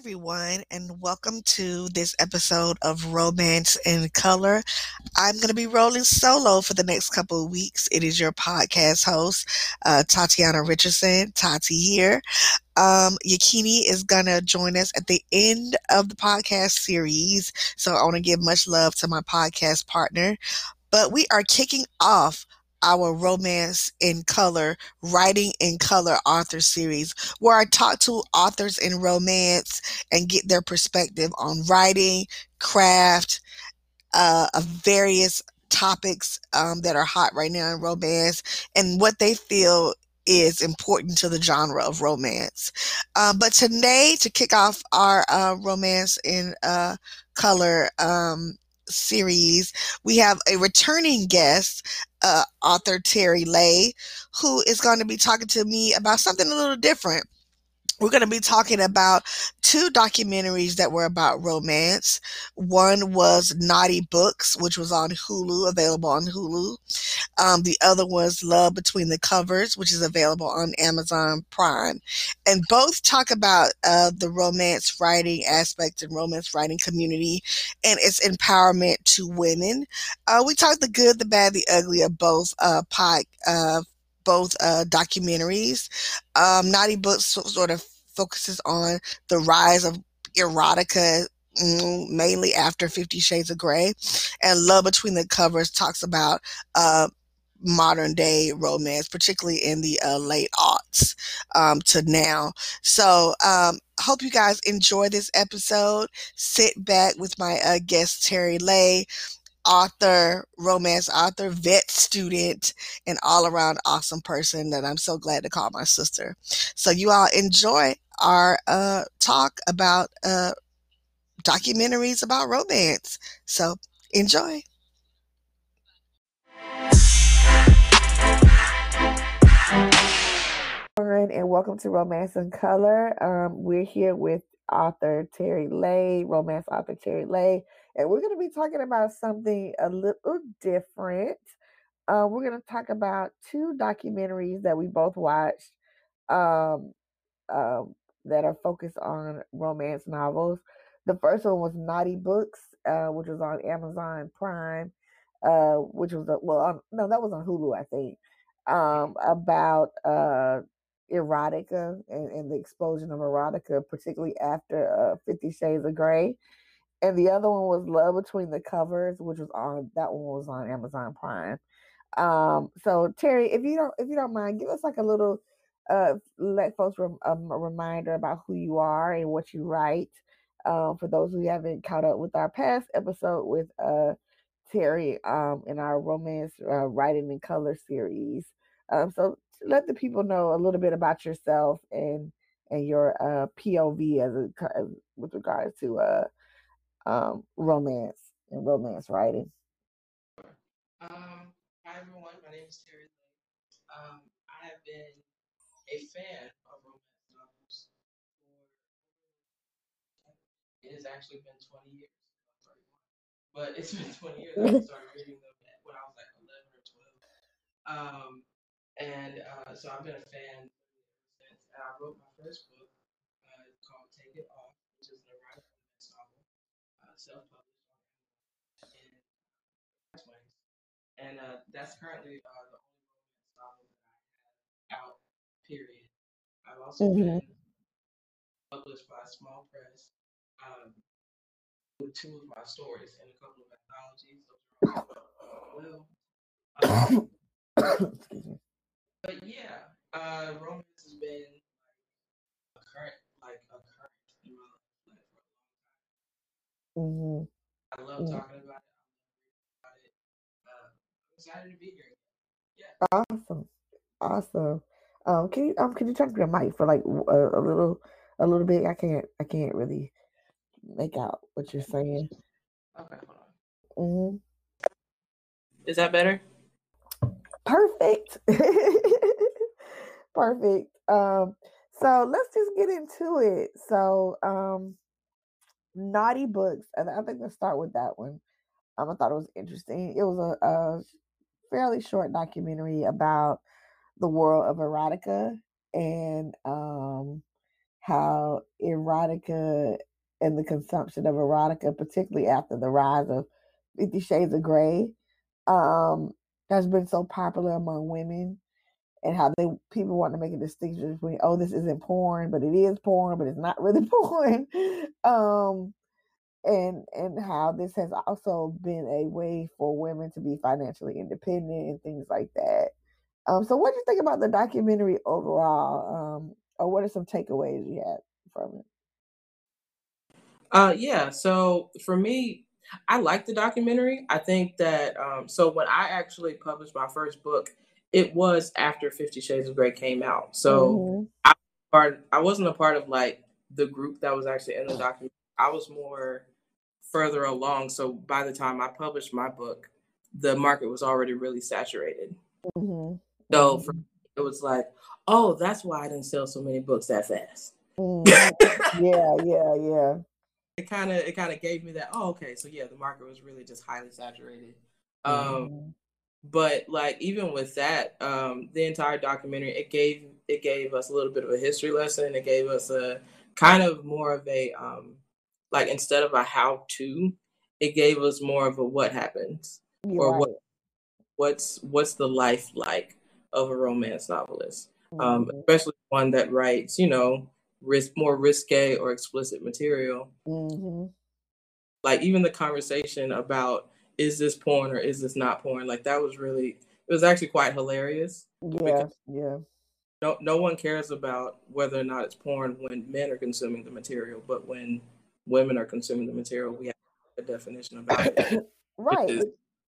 everyone, and welcome to this episode of Romance in Color. I'm going to be rolling solo for the next couple of weeks. It is your podcast host, uh, Tatiana Richardson, Tati here. Um, Yakini is going to join us at the end of the podcast series. So I want to give much love to my podcast partner. But we are kicking off our Romance in Color, Writing in Color author series, where I talk to authors in romance and get their perspective on writing, craft, uh, of various topics um, that are hot right now in romance and what they feel is important to the genre of romance. Um, but today, to kick off our uh, romance in uh, color um, series, we have a returning guest, uh, author Terry Lay, who is going to be talking to me about something a little different we're going to be talking about two documentaries that were about romance. One was Naughty Books, which was on Hulu, available on Hulu. Um, the other was Love Between the Covers, which is available on Amazon Prime. And both talk about uh, the romance writing aspect and romance writing community and its empowerment to women. Uh, we talk the good, the bad, the ugly of both uh, pod, uh, both uh, documentaries. Um, Naughty Books sort of focuses on the rise of erotica mm, mainly after 50 shades of Grey and love between the covers talks about uh, modern day romance particularly in the uh, late aughts um, to now. So um, hope you guys enjoy this episode. Sit back with my uh, guest terry lay author, romance author, vet student, and all around awesome person that I'm so glad to call my sister. So, you all enjoy our uh, talk about uh, documentaries about romance. So, enjoy. And welcome to Romance in Color. Um, we're here with author Terry Lay, romance author Terry Lay and we're going to be talking about something a little different. Uh, we're going to talk about two documentaries that we both watched um, uh, that are focused on romance novels. The first one was Naughty Books, uh, which was on Amazon Prime, uh, which was a, well, on, no, that was on Hulu, I think, um, about uh, erotica and, and, the explosion of erotica, particularly after uh, Fifty Shades of Grey and the other one was Love Between the Covers, which was on that one was on Amazon Prime. Um, so Terry, if you don't if you don't mind, give us like a little uh let folks rem- um, a reminder about who you are and what you write. Um, for those who haven't caught up with our past episode with uh Terry um in our romance uh, writing in color series. Um, so let the people know a little bit about yourself and and your uh POV as a as, with regards to uh um, romance and romance writing. Um, hi everyone, my name is Terry Um, I have been a fan of romance novels for it has actually been 20 years. But it's been 20 years. I started reading them when I was like 11 or 12. Um, and uh, so I've been a fan since. And I wrote my first book uh, called Take It Off, which is an erotic romance novel self-published in and uh, that's currently uh, the only romance novel that I have out. Period. I've also mm-hmm. been published by a small press um, with two of my stories in a couple of anthologies. well. Um, but yeah, uh, romance has been a current, like a current in my Mhm. I love talking about it. About it. Uh, I'm excited to be here. Yeah. Awesome, awesome. Um, can you um, can you turn your mic for like a, a little, a little bit? I can't, I can't really make out what you're saying. Okay, hold on. hmm Is that better? Perfect. Perfect. Um, so let's just get into it. So, um, Naughty Books, and I think let's start with that one. Um, I thought it was interesting. It was a, a fairly short documentary about the world of erotica and um, how erotica and the consumption of erotica, particularly after the rise of Fifty Shades of Grey, um, has been so popular among women and how they people want to make a distinction between oh this isn't porn but it is porn but it's not really porn. Um and and how this has also been a way for women to be financially independent and things like that. Um so what do you think about the documentary overall? Um or what are some takeaways you had from it? Uh yeah so for me i like the documentary. I think that um so when i actually published my first book it was after Fifty Shades of Grey came out. So mm-hmm. I part I wasn't a part of like the group that was actually in the document. I was more further along. So by the time I published my book, the market was already really saturated. Mm-hmm. So for it was like, oh, that's why I didn't sell so many books that fast. Mm-hmm. yeah, yeah, yeah. It kind of it kind of gave me that. Oh, okay. So yeah, the market was really just highly saturated. Um, mm-hmm but like even with that um the entire documentary it gave it gave us a little bit of a history lesson it gave us a kind of more of a um like instead of a how to it gave us more of a what happens You're or right. what what's what's the life like of a romance novelist um, mm-hmm. um especially one that writes you know risk more risque or explicit material mm-hmm. like even the conversation about is this porn or is this not porn? Like that was really it was actually quite hilarious. Yeah, yeah. No no one cares about whether or not it's porn when men are consuming the material, but when women are consuming the material, we have a definition about it. right. Is,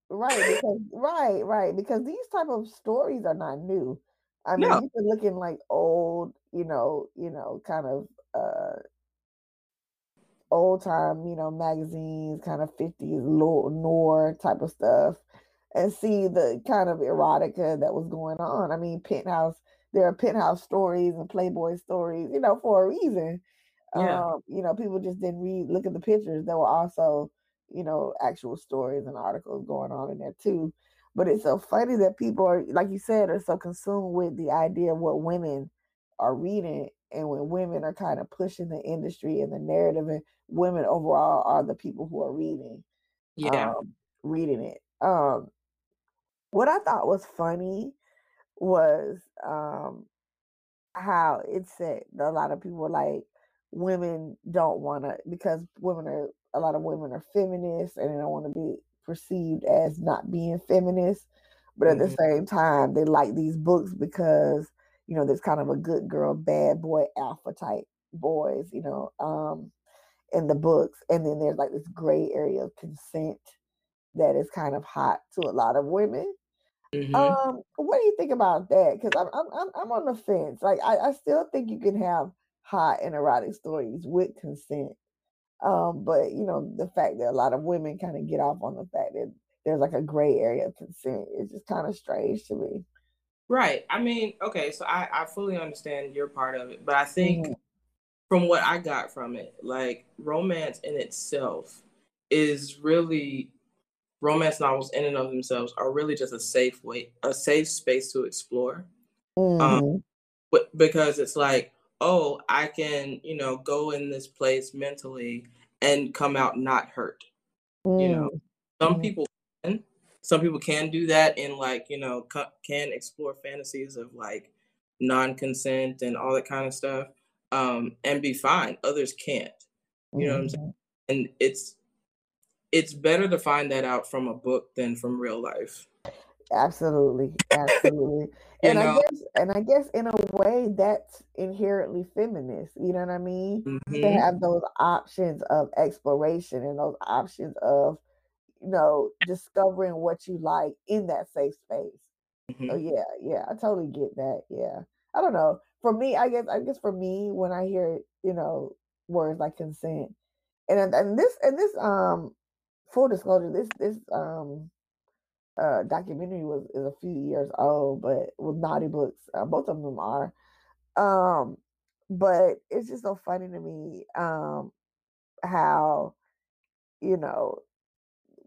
right, because right, right. Because these type of stories are not new. I mean, no. you've been looking like old, you know, you know, kind of uh old time, you know, magazines, kind of 50s noir type of stuff, and see the kind of erotica that was going on. I mean, Penthouse, there are Penthouse stories and Playboy stories, you know, for a reason. Yeah. Um, you know, people just didn't read, look at the pictures. There were also, you know, actual stories and articles going on in there too. But it's so funny that people are, like you said, are so consumed with the idea of what women are reading and when women are kind of pushing the industry and the narrative and women overall are the people who are reading yeah um, reading it um what i thought was funny was um how it said a lot of people like women don't want to because women are a lot of women are feminists and they don't want to be perceived as not being feminist but at mm-hmm. the same time they like these books because you know, there's kind of a good girl, bad boy, alpha type boys, you know, um, in the books. And then there's like this gray area of consent that is kind of hot to a lot of women. Mm-hmm. Um, what do you think about that? Because I'm, I'm I'm I'm on the fence. Like I, I still think you can have hot and erotic stories with consent. Um, but you know, the fact that a lot of women kind of get off on the fact that there's like a gray area of consent is just kind of strange to me. Right. I mean, okay, so I, I fully understand your part of it, but I think mm-hmm. from what I got from it, like romance in itself is really romance novels in and of themselves are really just a safe way, a safe space to explore. Um, mm-hmm. Um, but because it's like, oh, I can, you know, go in this place mentally and come out not hurt. Mm-hmm. You know, some mm-hmm. people can, some people can do that and like you know can explore fantasies of like non-consent and all that kind of stuff um and be fine others can't you mm-hmm. know what i'm saying mm-hmm. and it's it's better to find that out from a book than from real life absolutely absolutely and know? i guess and i guess in a way that's inherently feminist you know what i mean mm-hmm. to have those options of exploration and those options of you know, discovering what you like in that safe space. Mm-hmm. So yeah, yeah, I totally get that. Yeah. I don't know. For me, I guess I guess for me, when I hear, you know, words like consent, and and this and this um full disclosure, this this um uh documentary was is a few years old, but with Naughty Books, uh, both of them are. Um, but it's just so funny to me um how you know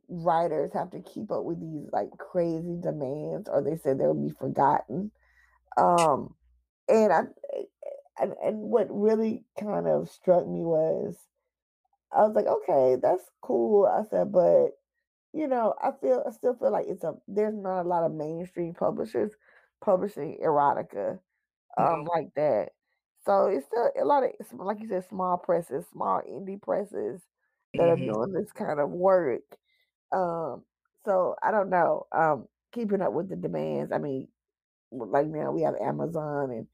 writers have to keep up with these like crazy demands or they say they'll be forgotten um and i and, and what really kind of struck me was I was like, okay, that's cool. I said, but you know, I feel I still feel like it's a there's not a lot of mainstream publishers publishing erotica um Mhm. like that. So it's still a lot of like you said, small presses, small indie presses that are Mhm. doing this kind of work. Um, so I don't know. Um, keeping up with the demands. I mean, like now we have Amazon and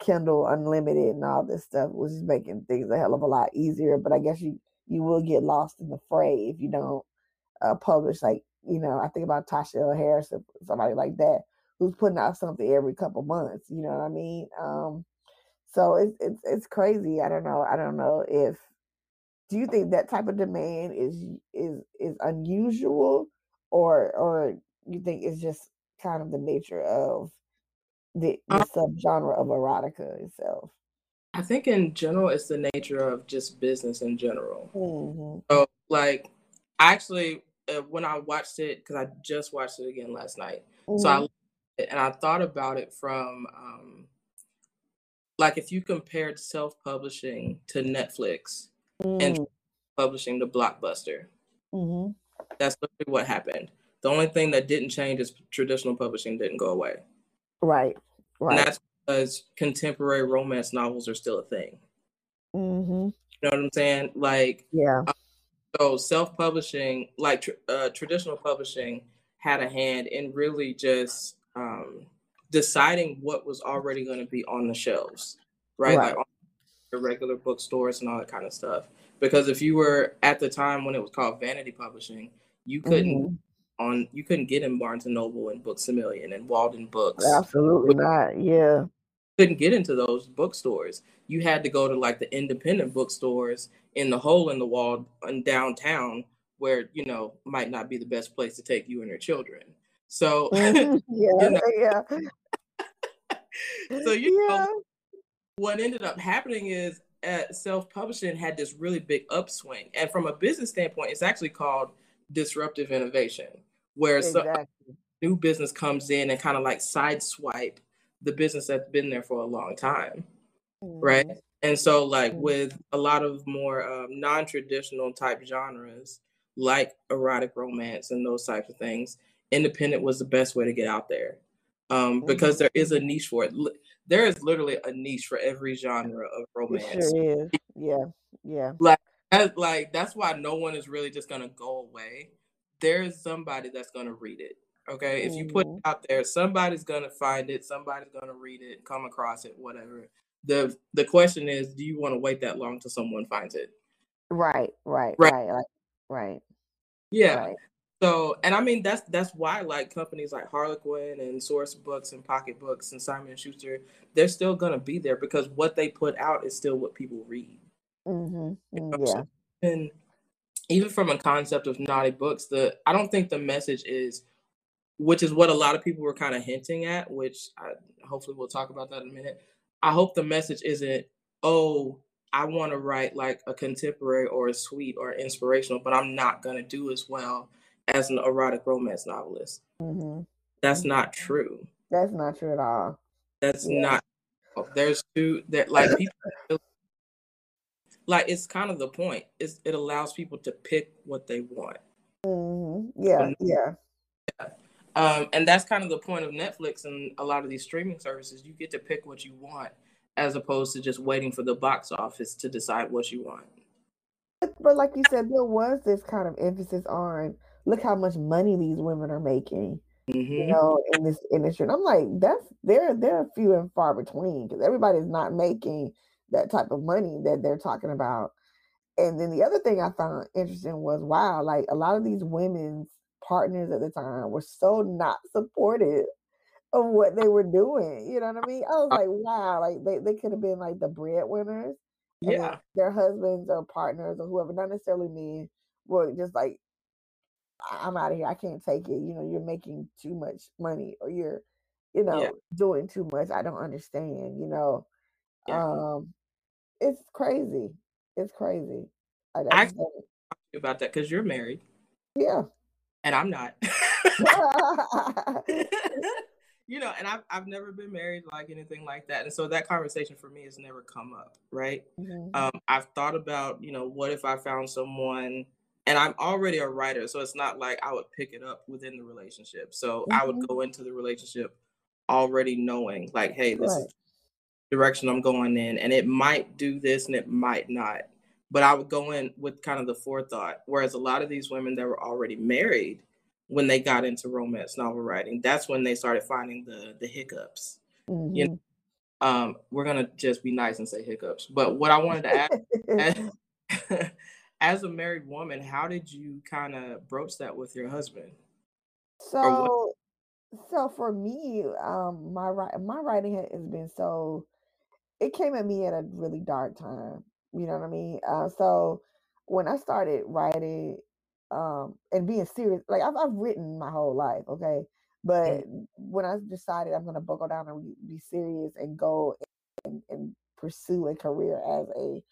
Kindle Unlimited and all this stuff, which is making things a hell of a lot easier. But I guess you you will get lost in the fray if you don't uh, publish. Like you know, I think about Tasha L. Harris or somebody like that who's putting out something every couple months. You know what I mean? Um, so it's it's it's crazy. I don't know. I don't know if do you think that type of demand is is is unusual or or you think it's just kind of the nature of the the Um, subgenre of erotica itself? I think in general, it's the nature of just business in general. hmm So, like, actually, uh, when I watched it, because I just watched it again last night, so I hmm and I thought about it from um, like if you compared self-publishing to Netflix and mm publishing the Blockbuster, hmm that's literally what happened. The only thing that didn't change is traditional publishing didn't go away, Right, Right. and that's because contemporary romance novels are still a thing. hmm You know what I'm saying? Like, Yeah. so self-publishing, like tr- uh, traditional publishing, had a hand in really just um, deciding what was already going to be on the shelves, right? Right. Like the regular bookstores and all that kind of stuff. Because if you were at the time when it was called vanity publishing, you couldn't hmm on you couldn't get in Barnes and Noble and Books a Million and Waldenbooks. Absolutely not. Yeah. couldn't get into those bookstores. You had to go to like the independent bookstores in the hole in the wall in downtown where, you know, might not be the best place to take you and your children. So, hmm you Yeah. know, Yeah. so you know Yeah. What ended up happening is uh, self-publishing had this really big upswing. And from a business standpoint, it's actually called disruptive innovation, where Exactly. new business comes in and kind of like sideswipe the business that's been there for a long time. right? hmm And so, like hmm with a lot of more um, non-traditional type genres, like erotic romance and those types of things, independent was the best way to get out there, um, hmm because there is a niche for it. There is literally a niche for every genre of It romance. sure is. Yeah. Yeah. Like, that, like that's why no one is really just gonna go away. There is somebody that's gonna read it. Okay, if you put it hmm out there, somebody's gonna find it. Somebody's gonna read it, come across it, whatever. the The question is, do you want to wait that long till someone finds it? Right. Right. Right. Right. Like. Right. Yeah. Right. So, and I mean that's that's why like companies like Harlequin and Sourcebooks and Pocket Books and Simon and Schuster, they're still gonna be there because what they put out is still what people read. hmm You know? Yeah. So, and even from a concept of naughty books, the I don't think the message is, which is what a lot of people were kind of hinting at, which I, hopefully we'll talk about that in a minute. I hope the message isn't, oh, I want to write like a contemporary or a sweet or inspirational, but I'm not gonna do as well as an erotic romance novelist. hmm That's not true. That's not true at all. That's Yeah. not. There's two that like people like it's kind of the point. It's, it allows people to pick what they want. hmm Yeah. But Yeah. Um, and that's kind of the point of Netflix and a lot of these streaming services. You get to pick what you want as opposed to just waiting for the box office to decide what you want. But, but like you said, there was this kind of emphasis on look how much money these women are making, you hmm know, in this industry. And I'm like, that's they're they're few and far between because everybody's not making that type of money that they're talking about. And then the other thing I found interesting was wow, like a lot of these women's partners at the time were so not supportive of what they were doing. You know what I mean? I was like, wow, like they, they could have been like the breadwinners Yeah, their husbands or partners or whoever, not necessarily men, were just like, "I- I'm out of here. I can't take it. You know, you're making too much money or you're, you yeah, know, doing too much. I don't understand, you know. yeah. Um, it's crazy. It's crazy. I I just actually don't talked to you about that because you're married yeah. and I'm not. you know, and I've I've never been married like anything like that, and so that conversation for me has never come up, right? Mm-hmm. Um, I've thought about, you know, what if I found someone, and I'm already a writer, so it's not like I would pick it up within the relationship. So mm-hmm. I would mm-hmm. go into the relationship already knowing, like, hey, this right. is direction I'm going in, and it might do this and it might not. But I would go in with kind of the forethought. Whereas a lot of these women that were already married, when they got into romance novel writing, that's when they started finding the the hiccups. Mm-hmm. You know, um, we're gonna just be nice and say hiccups. But what I wanted to ask, as, a married woman, how did you kind of broach that with your husband? So, so for me, um, my my writing has been so it came at me at a really dark time. You know what I mean? Uh, so when I started writing um, and being serious, like I've, I've written my whole life, okay. But when I decided I'm going to buckle down and be serious and go and, and pursue a career as a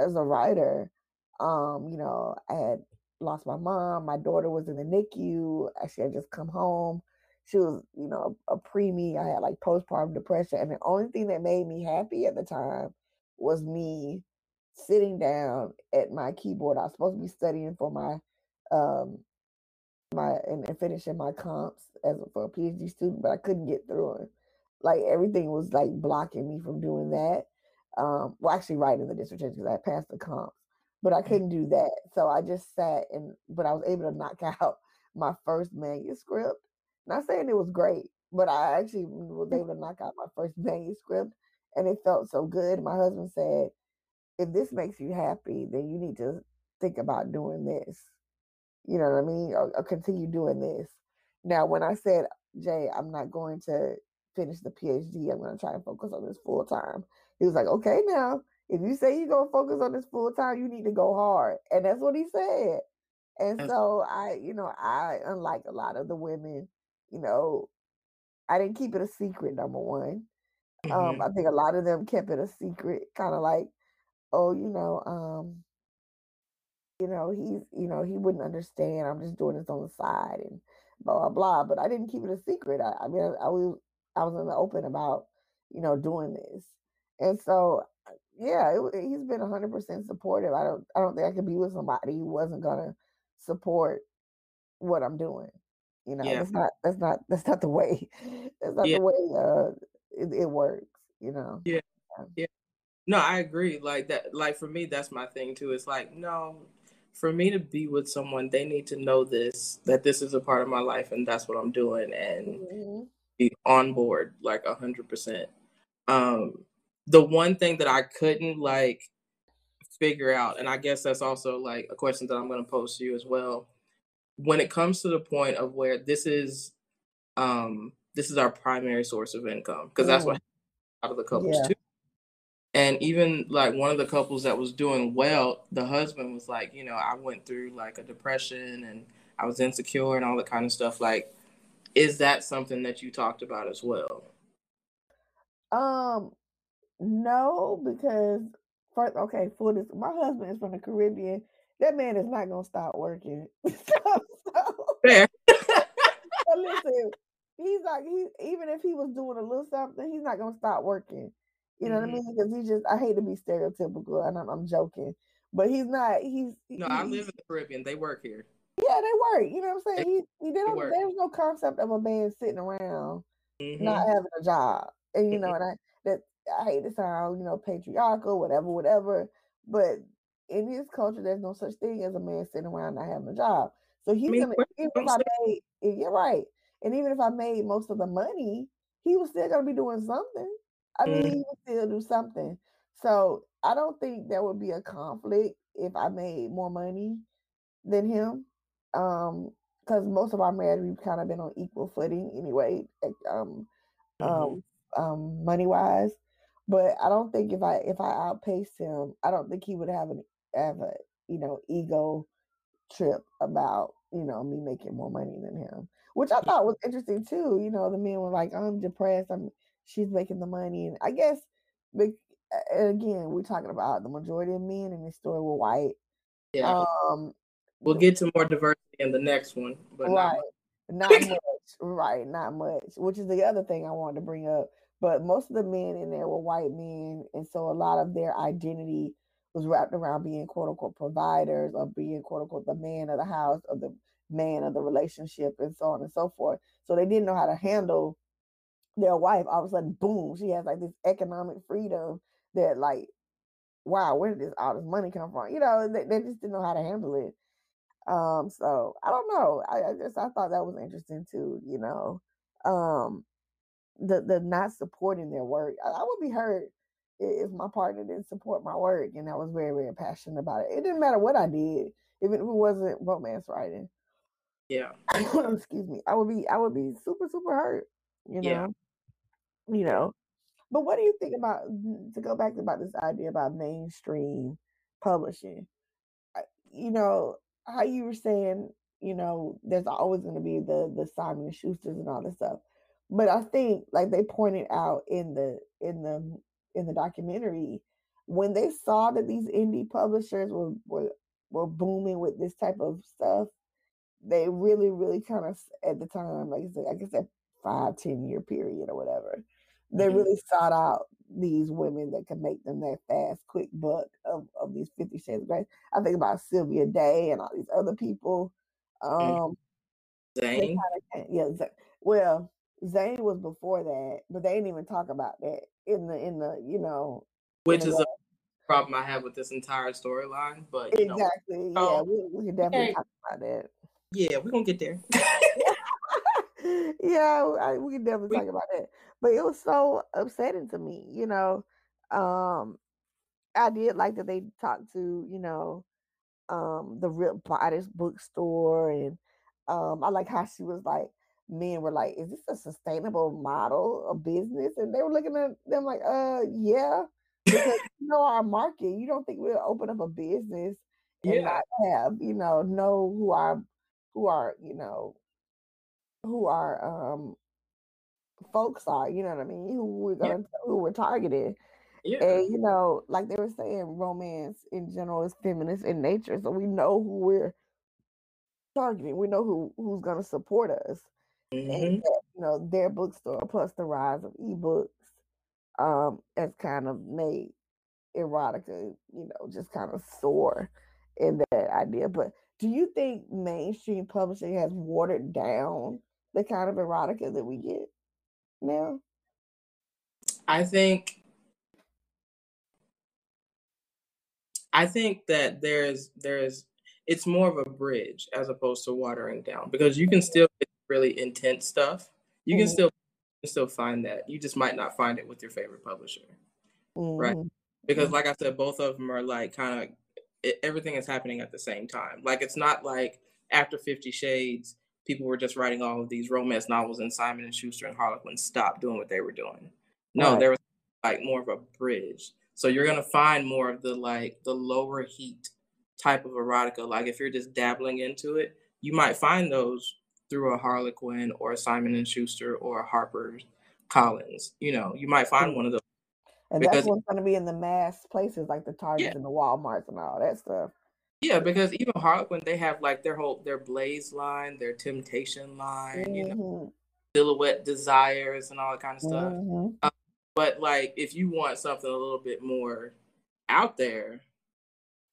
as a writer, um, you know, I had lost my mom. My daughter was in the NICU. Actually, I just come home she was, you know, a preemie. I had like postpartum depression. And the only thing that made me happy at the time was me sitting down at my keyboard. I was supposed to be studying for my um my and, and finishing my comps as a, for a PhD student, but I couldn't get through it. Like everything was like blocking me from doing that. Um, well, actually writing the dissertation because I passed the comps, but I couldn't do that. So I just sat and, but I was able to knock out my first manuscript not saying it was great, but I actually was mm. able to knock out my first manuscript and it felt so good. My husband said, if this makes you happy, then you need to think about doing this. You know what I mean? Or, or continue doing this. Now, when I said, Jay, I'm not going to finish the PhD, I'm going to try and focus on this full time. He was like, okay, now, if you say you're going to focus on this full time, you need to go hard. And that's what he said. And so I, you know, I, unlike a lot of the women you know, I didn't keep it a secret, number one. Um, mm-hmm. I think a lot of them kept it a secret, kind of like, oh, you know, um, you know, he's, you know, he wouldn't understand. I'm just doing this on the side and blah blah blah. But I didn't keep it a secret. I, I mean, I, I was, I was in the open about, you know, doing this, and so, yeah, it, he's been 100 percent supportive. I don't, I don't think I could be with somebody who wasn't gonna support what I'm doing. You know, yeah. that's not that's not that's not the way. That's not yeah. the way uh it, it, works. You know. Yeah. Yeah. No, I agree. Like that. Like for me, that's my thing too. It's like no, for me to be with someone, they need to know this that this is a part of my life and that's what I'm doing and mm-hmm. be on board like a hundred percent. Um, the one thing that I couldn't like figure out, and I guess that's also like a question that I'm going to pose to you as well. When it comes to the point of where this is um this is our primary source of income because that's what out of the couples yeah. too and even like one of the couples that was doing well the husband was like you know i went through like a depression and i was insecure and all that kind of stuff like is that something that you talked about as well? Um no because first okay for this my husband is from the caribbean that man is not gonna stop working. so, so, Fair. so listen, he's like he even if he was doing a little something, he's not gonna stop working. You know mm-hmm. what I mm-hmm. mean? Because he just I hate to be stereotypical, and I'm, I'm joking, but he's not. He's no. He, I live in the Caribbean. They work here. Yeah, they work. You know what I'm saying? They, he, he they don't, there's no concept of a man sitting around mm-hmm. not having a job, and you know, mm-hmm. and I that I hate to sound you know patriarchal, whatever, whatever, but in his culture, there's no such thing as a man sitting around not having a job. So he's I mean, gonna even if I made you're right. And even if I made most of the money, he was still gonna be doing something. I mean, mm. he would still do something. So I don't think there would be a conflict if I made more money than him. Um, because most of our marriage we've kind of been on equal footing anyway, um, mm-hmm. um, um, money wise. But I don't think if I if I outpaced him, I don't think he would have an have a you know ego trip about you know me making more money than him, which I thought was interesting too. You know, the men were like, "I'm depressed. I'm she's making the money," and I guess, but again, we're talking about the majority of men in this story were white. Yeah. Um, we'll get to more diversity in the next one, but right. not much, right? Not much, which is the other thing I wanted to bring up. But most of the men in there were white men, and so a lot of their identity was wrapped around being quote unquote providers or being quote unquote the man of the house or the man of the relationship and so on and so forth. So they didn't know how to handle their wife. All of a sudden, boom, she has like this economic freedom that like, wow, where did this all this money come from? You know, they, they just didn't know how to handle it. Um, so I don't know. I, I just I thought that was interesting too, you know. Um the the not supporting their work. I, I would be hurt if my partner didn't support my work and I was very, very passionate about it. It didn't matter what I did, even if it wasn't romance writing. Yeah. Excuse me. I would be I would be super, super hurt, you know. Yeah. You know. But what do you think about mm, to go back about this idea about mainstream publishing? You know, how you were saying, you know, there's always going to be the the Simon and Schusters and all this stuff. But I think, like they pointed out in the in the in the documentary, when they saw that these indie publishers were were, were booming with this type of stuff, they really, really kind of at the time, like I said, I guess that five, ten year period or whatever, they mm-hmm. really sought out these women that could make them that fast, quick buck of, of these Fifty Shades of Grey. I think about Sylvia Day and all these other people. Mm. Um, Zane. yeah. Well, Zane was before that, but they didn't even talk about that in the in the you know. Which is a problem I have with this entire storyline, but exactly, know, yeah, um, we, we can definitely okay. talk about that. Yeah, we're gonna get there. yeah, I, we can definitely we, talk about that. But it was so upsetting to me, you know. Um, I did like that they talked to, you know, um, the real artist bookstore, and um, I like how she was like, men were like, "Is this a sustainable model of business?" And they were looking at them like, "Uh, yeah." Because you know our market, you don't think we'll open up a business and yeah. not have, you know, know who our who are, you know, who our um folks are, you know what I mean? Who we're gonna yeah. who we're targeting. Yeah. And you know, like they were saying, romance in general is feminist in nature. So we know who we're targeting. We know who who's gonna support us. Mm-hmm. And you know, their bookstore plus the rise of ebooks um has kind of made erotica, you know, just kind of soar in that idea. But do you think mainstream publishing has watered down the kind of erotica that we get now? I think I think that there's there's it's more of a bridge as opposed to watering down because you can still get really intense stuff. You mm-hmm. can still you can still find that. You just might not find it with your favorite publisher. Mm-hmm. Right? Because like I said both of them are like kind of everything is happening at the same time. Like it's not like after 50 Shades people were just writing all of these romance novels and Simon and Schuster and Harlequin stopped doing what they were doing. No, right. there was like more of a bridge. So you're gonna find more of the like the lower heat type of erotica. Like if you're just dabbling into it, you might find those through a Harlequin or a Simon and Schuster or a Harper's Collins. You know, you might find one of those. And because, that's what's going to be in the mass places like the Targets yeah. and the Walmarts and all that stuff. Yeah, because even Harlequin, they have like their whole their Blaze line, their Temptation line, mm-hmm. you know, mm-hmm. Silhouette Desires and all that kind of stuff. Mm-hmm. Um, but like, if you want something a little bit more out there,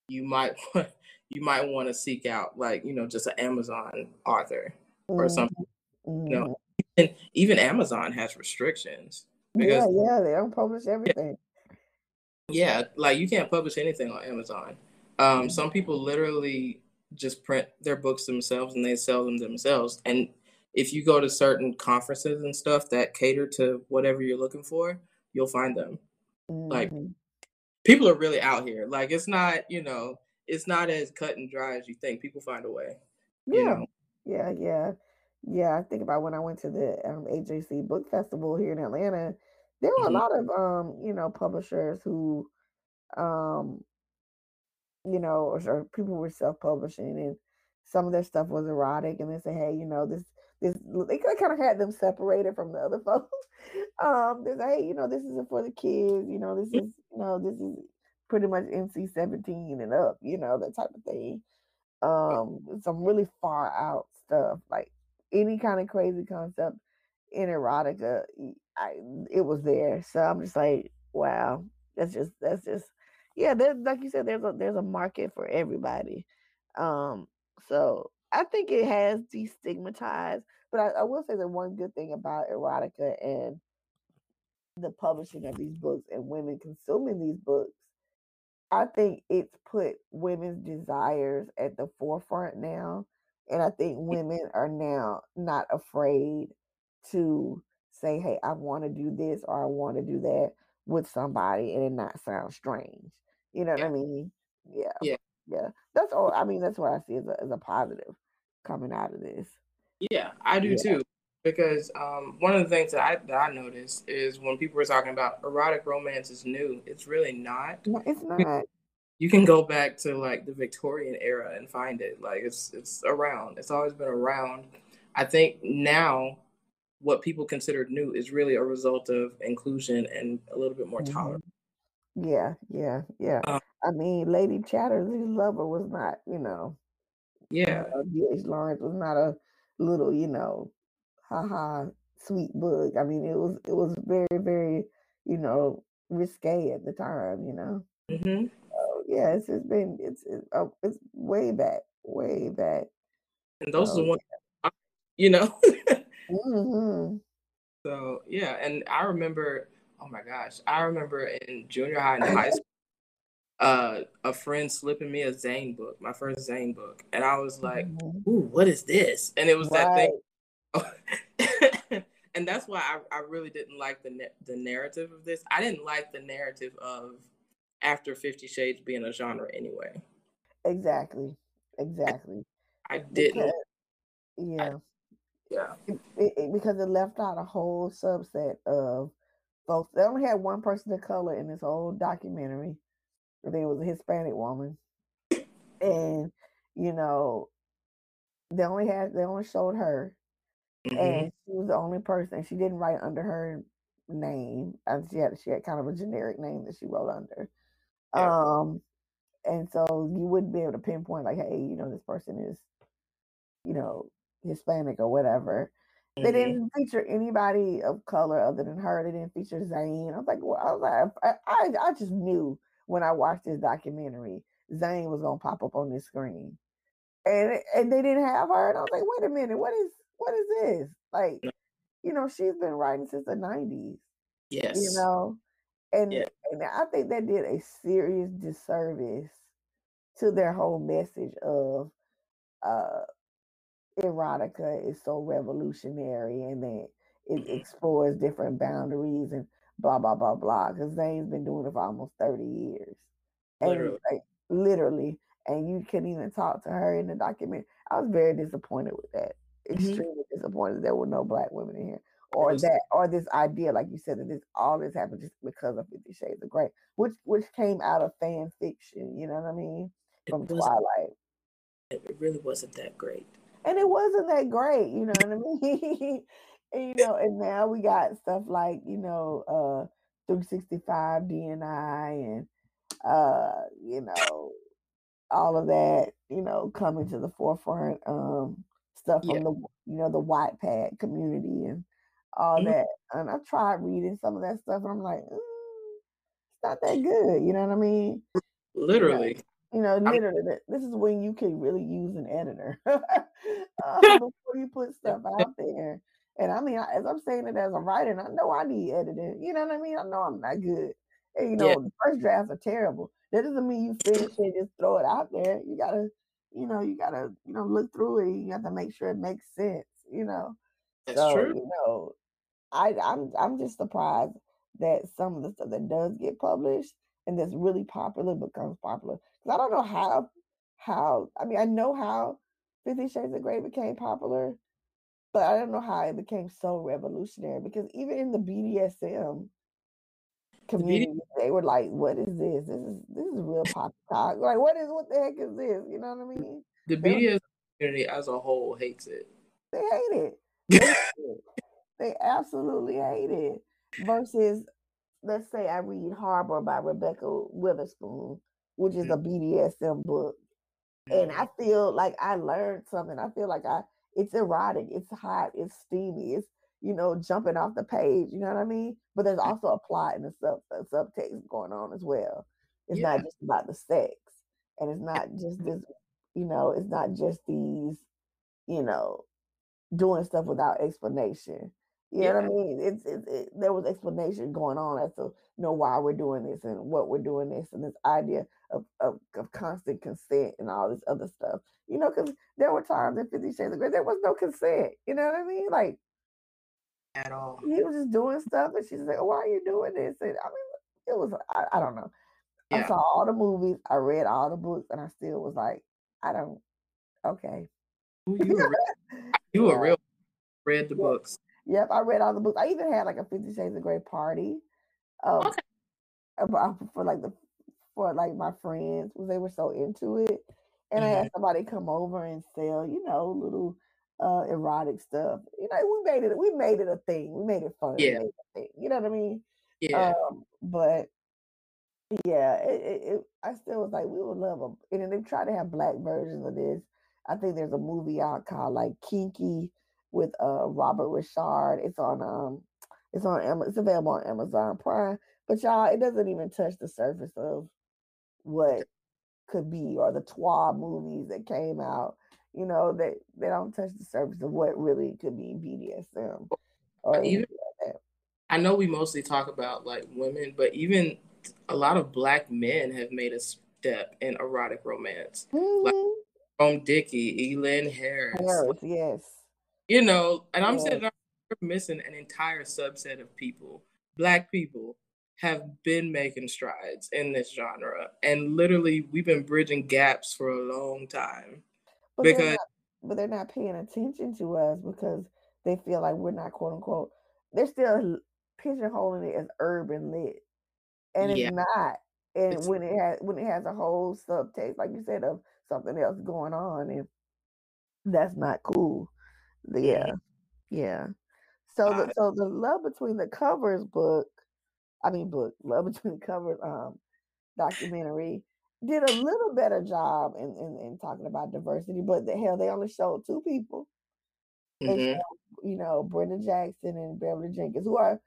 you might you might want to seek out like you know just an Amazon author or mm-hmm. something. You know, mm-hmm. even, even Amazon has restrictions. Because, yeah, yeah, they don't publish everything. Yeah, like you can't publish anything on Amazon. Um, some people literally just print their books themselves and they sell them themselves. And if you go to certain conferences and stuff that cater to whatever you're looking for, you'll find them. Mm-hmm. Like people are really out here. Like it's not, you know, it's not as cut and dry as you think. People find a way. Yeah. know? Yeah, yeah. Yeah, I think about when I went to the um, AJC Book Festival here in Atlanta. There were mm-hmm. a lot of um, you know, publishers who um you know, or, or people were self-publishing and some of their stuff was erotic and they say, hey, you know, this this they kind of had them separated from the other folks. Um, they say, hey, you know, this isn't for the kids, you know, this is, you know, this is pretty much NC 17 and up, you know, that type of thing. Um, some really far out stuff, like any kind of crazy concept in erotica, I, it was there. So I'm just like, wow, that's just that's just yeah. There's like you said, there's a there's a market for everybody. Um, so I think it has destigmatized. But I, I will say the one good thing about erotica and the publishing of these books and women consuming these books I think it's put women's desires at the forefront now. And I think women are now not afraid to say, hey, I want to do this or I want to do that with somebody and it not sound strange. You know what I mean? Yeah. Yeah. Yeah. That's all. I mean, that's what I see as a, as a positive coming out of this. Yeah, I do Yeah. too. Because um, one of the things that I that I noticed is when people were talking about erotic romance is new, it's really not. No, it's not. You can go back to like the Victorian era and find it. Like it's it's around. It's always been around. I think now what people considered new is really a result of inclusion and a little bit more Mhm. tolerance. Yeah, yeah, yeah. Um, I mean, Lady Chatterley's lover was not, you know, yeah, uh, D.H. Lawrence was not a little, you know, haha, sweet book. I mean, it was it was very, very, you know, risque at the time. You know. hmm So yeah, it's been it's it's, uh, it's way back, way back. and those are So the ones, you know. hmm so yeah, and I remember, oh my gosh, I remember in junior high and high school, uh, a friend slipping me a Zane book, my first Zane book, and I was like, Mhm. "Ooh, what is this?" And it was that thing. and that's why I, I really didn't like the the narrative of this. I didn't like the narrative of after Fifty Shades being a genre anyway. Exactly. Exactly. I didn't. Because yeah. Yeah. it, it, it- because it left out a whole subset of folks. They only had one person of color in this whole documentary. I think it was a Hispanic woman, and you know, they only had they only showed her, Mhm. and she was the only person. She didn't write under her name. And she had she had kind of a generic name that she wrote under. Yeah. Um, and so you wouldn't be able to pinpoint like, hey, you know, this person is, you know, Hispanic or whatever. They Mhm. didn't feature anybody of color other than her. They didn't feature Zane. I was like, well, I was like, I, I, I just knew when I watched this documentary, Zane was gonna pop up on this screen, and and they didn't have her. And I was like, wait a minute, what is what is this? Like, you know, she's been writing since the nineties, Yes. you know, and Yeah. and I think that did a serious disservice to their whole message of uh erotica is so revolutionary and that it Mhm. explores different boundaries and blah blah blah blah. Because Zane's been doing it for almost thirty years, and Literally. like literally, and you couldn't even talk to her in the document. I was very disappointed with that. Mhm. Extremely disappointed there were no black women in here, or that, or this idea, like you said, that this all this happened just because of Fifty Shades of Grey, which which came out of fan fiction. You know what I mean? From Twilight It really wasn't that great. and it wasn't that great, you know what I mean? and, you know, and now we got stuff like you know, uh, 365 DNI and uh, you know, all of that, you know, coming to the forefront. Um, stuff Yeah. from the you know the Wattpad community and all Mhm. that. And I tried reading some of that stuff, and I'm like, mm, it's not that good. You know what I mean? Literally. You know, literally, this is when you can really use an editor uh, before you put stuff out there. And I mean, I- as I'm saying it as a writer, and I know I need editing. You know what I mean? I know I'm not good. And, you know, Yeah. the first drafts are terrible. That doesn't mean you finish it and just throw it out there. You gotta, you know, you gotta, you know, look through it. You have to make sure it makes sense. You know. That's so true. you know, I I'm I'm just surprised that some of the stuff that does get published and that's really popular becomes popular. Because I don't know how how I mean I know how Fifty Shades of Grey became popular, but I don't know how it became so revolutionary. Because even in the BDSM community, they were like, "What is this? This is this is real pop talk. Like, what is what the heck is this? You know what I mean? The BDS community as a whole hates it. They hate it. They, hate it. they absolutely hate it. Versus, let's say I read Harbor by Rebekah Weatherspoon, which is a mm-hmm. BDSM book, and mm-hmm. I feel like I learned something. I feel like I it's erotic, it's hot, it's steamy, it's you know jumping off the page. You know what I mean? But there's also a plot and a sub a subtext going on as well. It's Yeah. not just about the sex, and it's not just this. You know, it's not just these. You know, doing stuff without explanation. You know what I mean? It's, it's it, there was explanation going on as to you know why we're doing this and what we're doing this and this idea of of, of constant consent and all this other stuff. You know, because there were times in Fifty Shades of Grey there was no consent. You know what I mean? Like At all. he was just doing stuff, and she's like, "Why are you doing this?" And I mean, it was I, I don't know. I saw all the movies, I read all the books, and I still was like, I don't. Okay. You were real, you Yeah. real read the Yeah. books. Yep, I read all the books. I even had like a Fifty Shades of Grey party. Um, Okay. about for like the for like my friends because they were so into it, and I Mm-hmm. had somebody come over and sell, you know, little uh erotic stuff. You know, we made it. We made it a thing. We made it fun. Yeah. it thing. You know what I mean? Yeah. Um, but yeah, it, it, it, I still was like, we would love them. And then they try to have black versions of this. I think there's a movie out called like Kinky with uh Robert Ri'chard. It's on um, it's on Ama- it's available on Amazon Prime. But y'all, it doesn't even touch the surface of what could be or the Twa movies that came out. You know, they they don't touch the surface of what really could be BDSM or even like. I know we mostly talk about like women, but even a lot of black men have made a step in erotic romance. Like Mhm. Jerome Dickey, Elin Harris, Harris, yes. you know, and I'm Yes. sitting there we're missing an entire subset of people. Black people have been making strides in this genre, and literally we've been bridging gaps for a long time But they're not but they're not paying attention to us because they feel like we're not quote unquote they're still pigeonholing it as urban lit. And yeah, it's not. And it's when it has when it has a whole subtext, like you said, of something else going on and that's not cool. Yeah, yeah. So the so the love between the covers book, I mean book, love between the covers um documentary did a little better job in, in, in talking about diversity, but the hell they only showed two people. Mhm, showed, you know, Brenda Jackson and Beverly Jenkins, who are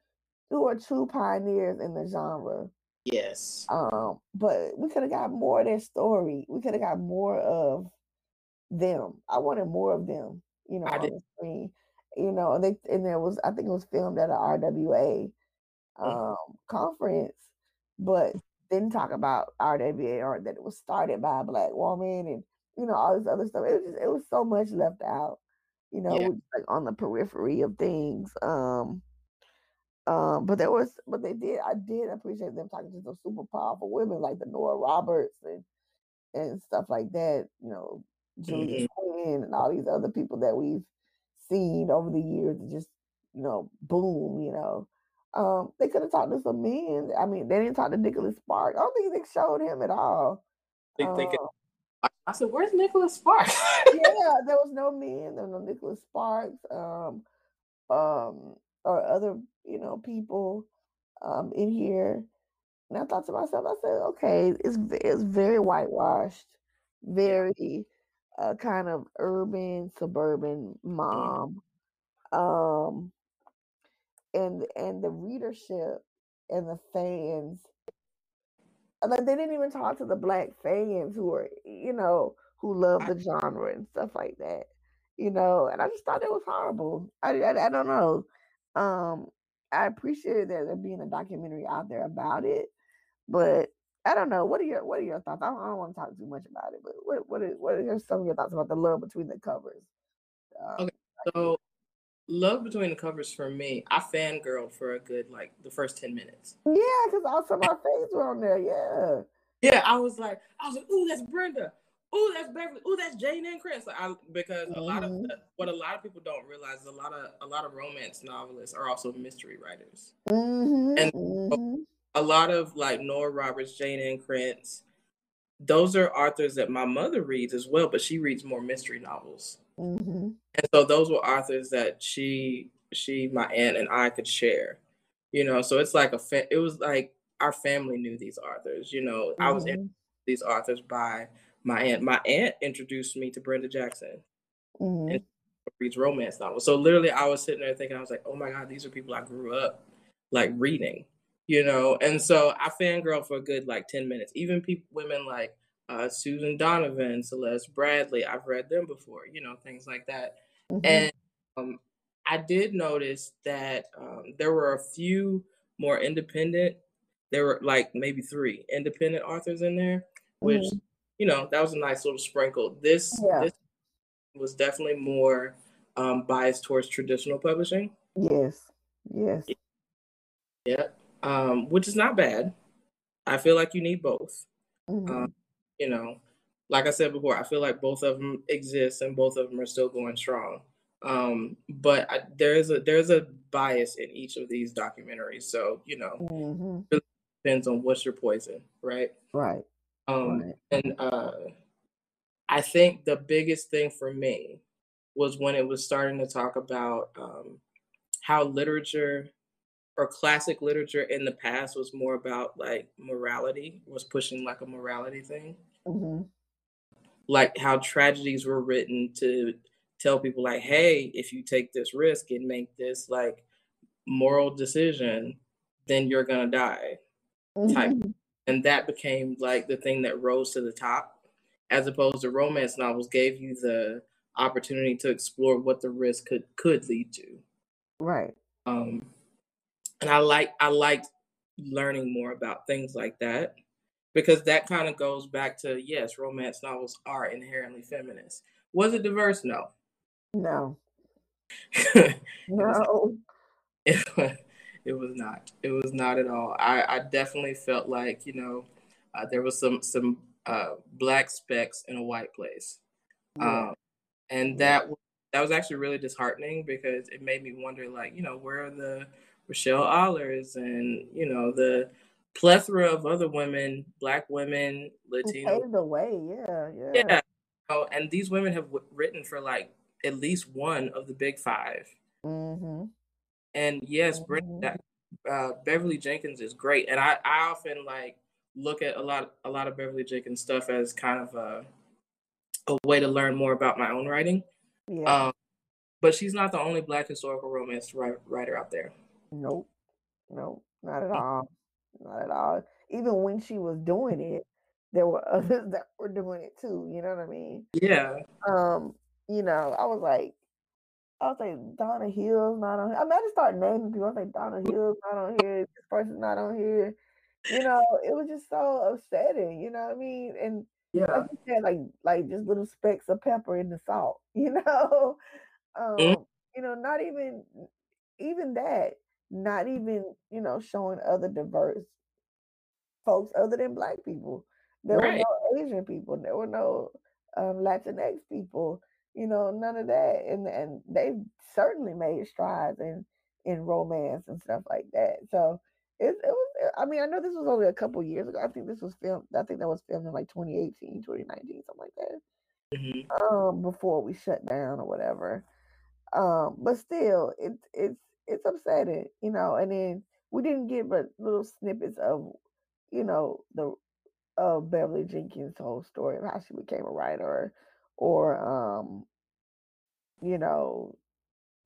who are true pioneers in the genre. yes, Um, but we could have got more of their story. We could have got more of them. I wanted more of them, you know, I on did. the screen. You know, and they and there was I think it was filmed at a RWA Mhm. um conference, but didn't talk about RWA or that it was started by a black woman and you know all this other stuff. It was just it was so much left out, you know, Yeah, like on the periphery of things. Um, um, but there was, but they did. I did appreciate them talking to some super powerful women like the Nora Roberts and and stuff like that. You know, Julia mhm, Quinn and all these other people that we've seen over the years just you know boom. You know, um, they could have talked to some men. I mean, they didn't talk to Nicholas Spark. I don't think they showed him at all. They Um, I I said, "Where's Nicholas Sparks?" yeah, there was no men. There was no Nicholas Sparks. Um, um, or other you know people um in here. And I thought to myself, I said, okay, it's it's very whitewashed, very uh, kind of urban, suburban mom. Um, and and the readership and the fans, like they didn't even talk to the black fans who are, you know, who love the genre and stuff like that. You know, and I just thought it was horrible. I I, I don't know. Um, I appreciated that there being a documentary out there about it, but I don't know. What are your What are your thoughts? I don't, I don't want to talk too much about it, but what what are, what are some of your thoughts about the love between the covers? Um, okay, so love between the covers for me. I fangirled for a good like the first ten minutes. yeah, because also my faves were on there. Yeah. Yeah, I was like, I was like, ooh, that's Brenda. Ooh, that's Beverly. Ooh, that's Jayne Ann Krentz. Like, I, because a lot of hmm the, what a lot of people don't realize, is a lot of a lot of romance novelists are also mystery writers, hmm and hmm a lot of like Nora Roberts, Jayne Ann Krentz, those are authors that my mother reads as well, but she reads more mystery novels. hmm And so those were authors that she she my aunt and I could share. You know, so it's like a fa- it was like our family knew these authors, you know. I was hmm introduced to these authors by my aunt. My aunt introduced me to Brenda Jackson. hmm And reads romance novels. So literally, I was sitting there thinking, I was like, oh my god, these are people I grew up like reading, you know. And so I fangirl for a good like ten minutes. Even people, women like uh, Susan Donovan, Celeste Bradley, I've read them before, you know, things like that. Mm-hmm. And um, I did notice that um, there were a few more independent. There were like maybe three independent authors in there, which mm-hmm. you know that was a nice little sprinkle. This yeah. this was definitely more um, biased towards traditional publishing. Yes. Yes. Yeah. Um, which is not bad. I feel like you need both. Mm-hmm. Um, you know, like I said before, I feel like both of them exist and both of them are still going strong. Um, but I, there is a there's a bias in each of these documentaries, so you know, mm-hmm. it depends on what's your poison, right? Right. Um, right. and uh, I think the biggest thing for me was when it was starting to talk about um, how literature or classic literature in the past was more about like morality, was pushing like a morality thing. Mm-hmm. Like how tragedies were written to tell people, like, hey, if you take this risk and make this like moral decision, then you're gonna die. Mm-hmm. Type. And that became like the thing that rose to the top as opposed to romance novels gave you the opportunity to explore what the risk could could lead to right um and i like i liked learning more about things like that because that kind of goes back to yes romance novels are inherently feminist. Was it diverse? No. No. No. It, it was not. It was not at all. I i definitely felt like you know uh, there was some some uh, black specks in a white place. Yeah. Um, and that that was actually really disheartening because it made me wonder, like, you know, where are the Rochelle Alers and you know the plethora of other women, black women, Latino. Paved the way, yeah, yeah. Yeah. Oh, and these women have w- written for like at least one of the big 5 mm-hmm. And yes, mm-hmm. uh, Beverly Jenkins is great, and I I often like look at a lot a lot of Beverly Jenkins stuff as kind of a a way to learn more about my own writing. Yeah. Um, but she's not the only black historical romance writer out there. Nope. Nope. Not at all. Not at all. Even when she was doing it, there were others that were doing it too. You know what I mean? Yeah. Um, you know, I was like, I was like, Donna Hill's not on here. I mean, I just started naming people. I was like, Donna Hill's not on here. This person's not on here you know, it was just so upsetting, you know what I mean? And yeah, like you said, like like just little specks of pepper in the salt, you know. Mm. um, mm. you know, not even even that, not even, you know, showing other diverse folks other than black people. There right. were no Asian people, there were no um, Latinx people, you know, none of that. And and they certainly made strides in in romance and stuff like that. So it, it was i mean i know this was only a couple years ago i think this was filmed i think that was filmed in like 2018 2019 something like that mm-hmm. um before we shut down or whatever um but still it's it's it's upsetting you know and then we didn't get but little snippets of you know the of beverly jenkins whole story of how she became a writer or um you know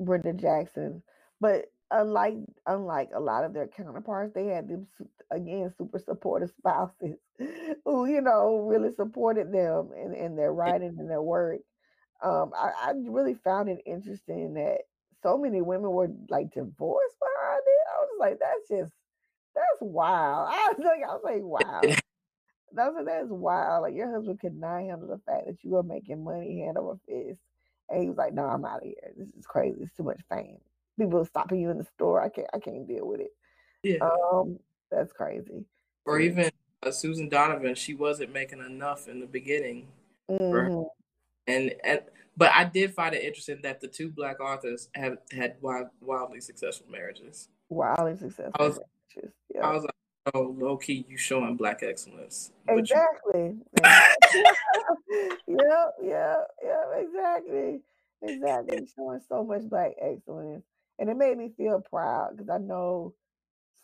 brenda jackson but unlike unlike a lot of their counterparts, they had them again super supportive spouses who you know really supported them in, in their writing and their work. Um, I, I really found it interesting that so many women were like divorced behind it. I was like, that's just that's wild. I was like, I was like, wow. That's that's wild. Like your husband could not handle the fact that you were making money hand over fist. And he was like, No, I'm out of here. This is crazy. It's too much fame people stopping you in the store. I can't I can't deal with it. Yeah. Um, that's crazy. Or even uh, Susan Donovan, she wasn't making enough in the beginning. Mm-hmm. And and but I did find it interesting that the two black authors have had wild, wildly successful marriages. Wildly successful I was, marriages. Yeah. I was like, oh, low key, you showing black excellence. Exactly. Yeah, yeah, yeah, exactly. Exactly. Showing so much black excellence and it made me feel proud because I know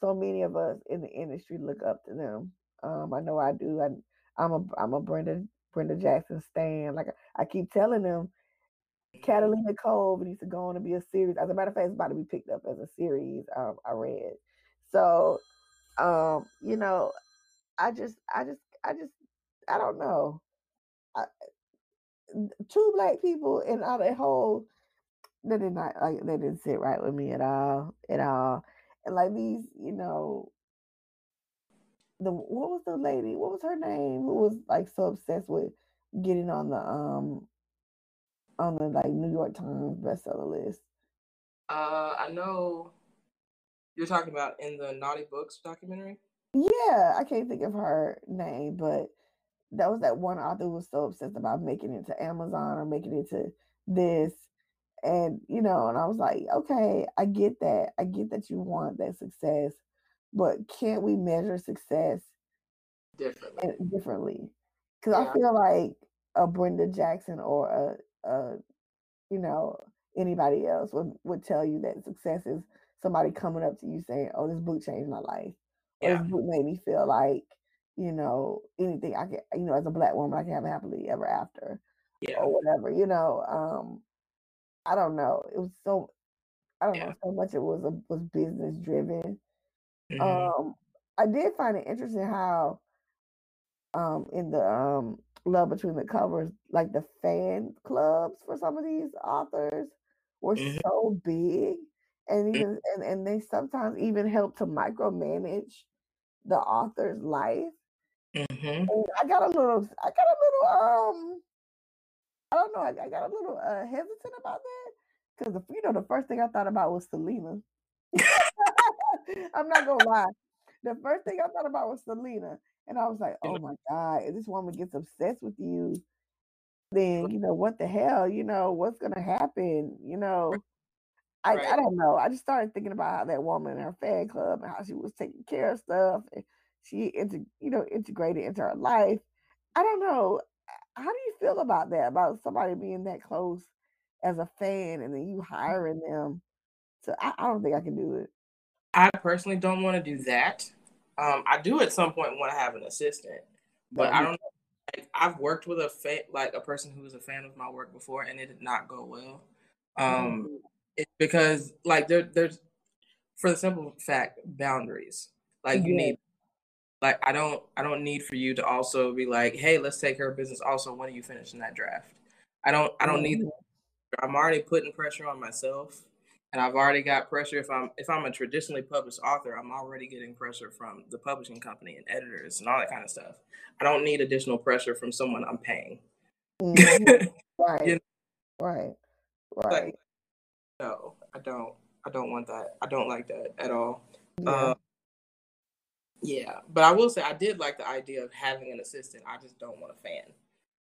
so many of us in the industry look up to them. Um, I know I do. I, I'm a I'm a Brenda Brenda Jackson stan. Like I keep telling them, Catalina Cove needs to go on to be a series. As a matter of fact, it's about to be picked up as a series. Um, I read. So, um, you know, I just, I just, I just, I don't know. I, two black people and all that whole that did not like that didn't sit right with me at all, at all. And like these, you know, the what was the lady? What was her name? Who was like so obsessed with getting on the um on the like New York Times bestseller list? Uh, I know you're talking about in the Naughty Books documentary. Yeah, I can't think of her name, but that was that one author who was so obsessed about making it to Amazon or making it to this. And, you know, and I was like, okay, I get that. I get that you want that success, but can't we measure success differently? Differently. Because Yeah. I feel like a Brenda Jackson or a, you know, anybody else would, would tell you that success is somebody coming up to you saying, oh, this book changed my life. Or Yeah. this book made me feel like, you know, anything I can, you know, as a black woman, I can have a happily ever after Yeah. or whatever, you know. Um, I don't know. It was so I don't Yeah. know, so much it was a, was business driven. Mhm. Um, I did find it interesting how um in the um love between the covers, like the fan clubs for some of these authors were Mhm. so big and even and, and they sometimes even help to micromanage the author's life. Mhm. I got a little I got a little um I don't know, I, I got a little uh hesitant about that. Because you know the first thing I thought about was Selena. I'm not gonna lie. The first thing I thought about was Selena. And I was like, oh my God, if this woman gets obsessed with you, then you know what the hell, you know, what's gonna happen? You know. I, I don't know. I just started thinking about how that woman in her fan club and how she was taking care of stuff and she into you know integrated into her life. I don't know. How do you feel about that? About somebody being that close as a fan and then you mm. hiring them So I, I don't think I can do it. I personally don't want to do that. Um, I do at some point want to have an assistant, but I don't. Like, I've worked with a fa- like a person who was a fan of my work before, and it did not go well. Um, it's because like there, there's for the simple fact boundaries. Like you Yeah. need, like I don't, I don't need for you to also be like, hey, let's take care of business. Also, when are you finishing that draft? I don't, I don't need. Mhm. I'm already putting pressure on myself, and I've already got pressure. If I'm if I'm a traditionally published author, I'm already getting pressure from the publishing company and editors and all that kind of stuff. I don't need additional pressure from someone I'm paying. Mhm. right. You Right. Right. Like, no, I don't. I don't want that. I don't like that at all. yeah. Uh, yeah, but I will say I did like the idea of having an assistant. I just don't want a fan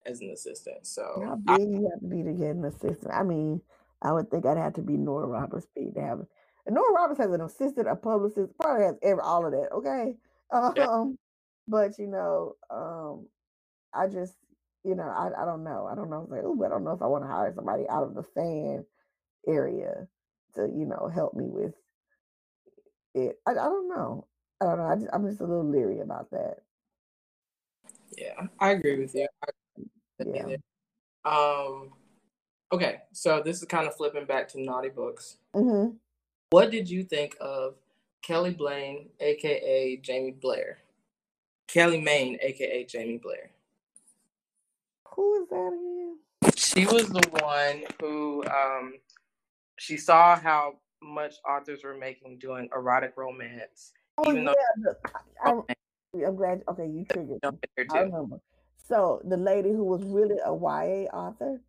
as an assistant. So How I, big you have to be to get an assistant? I mean, I would think I'd have to be Nora Roberts big to have it. And Nora Roberts has an assistant, a publicist, probably has every all of that. Okay. Yeah. Um, but you know, um, I just, you know, I, I don't know. I don't know. It's like, oh, I don't know if I want to hire somebody out of the fan area to, you know, help me with it. I, I don't know. I don't know. I just, I'm just a little leery about that. yeah, I agree with you. I, Yeah. Um, okay, so this is kind of flipping back to naughty books. hmm What did you think of Kelly Blaine, aka Jamie Blair? Kelly Maine, aka Jamie Blair. Who is that again? She was the one who um she saw how much authors were making doing erotic romance. Oh Even yeah, though- I, I, I'm glad. Okay, you triggered. me. Jump in here I remember. So the lady who was really a YA author,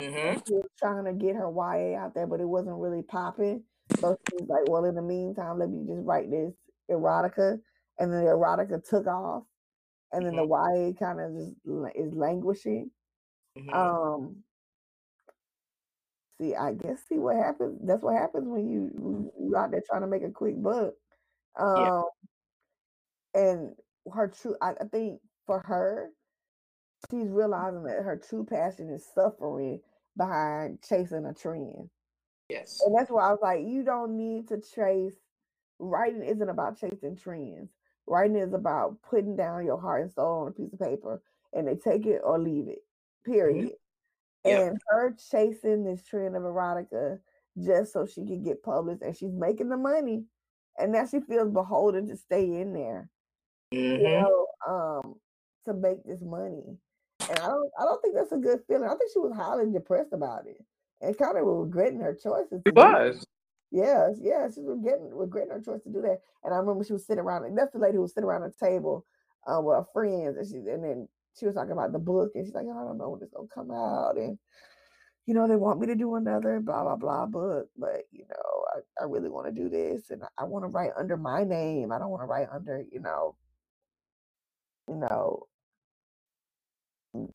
hmm she was trying to get her YA out there, but it wasn't really popping. So she was like, "Well, in the meantime, let me just write this erotica," and then the erotica took off, and then the YA kind of just is languishing. hmm Um, see, I guess see what happens. That's what happens when you you out there trying to make a quick buck. Um, Yeah. and her true, I, I think for her, she's realizing that her true passion is suffering behind chasing a trend. yes. And that's why I was like, you don't need to chase. Writing isn't about chasing trends. Writing is about putting down your heart and soul on a piece of paper, and they take it or leave it. Period. and yep. her chasing this trend of erotica just so she can get published, and she's making the money, and now she feels beholden to stay in there, mm-hmm. you know, um, to make this money. And I don't, I don't think that's a good feeling. I think she was highly depressed about it and kind of regretting her choices. She was. Yes, yes, she was getting regretting her choice to do that. And I remember she was sitting around, and that's the lady who was sitting around the table uh, with her friends, and she, and then she was talking about the book, and she's like, I don't know when it's gonna come out, and you know they want me to do another blah blah blah book, but you know I, I really want to do this, and I want to write under my name. I don't want to write under you know, you know,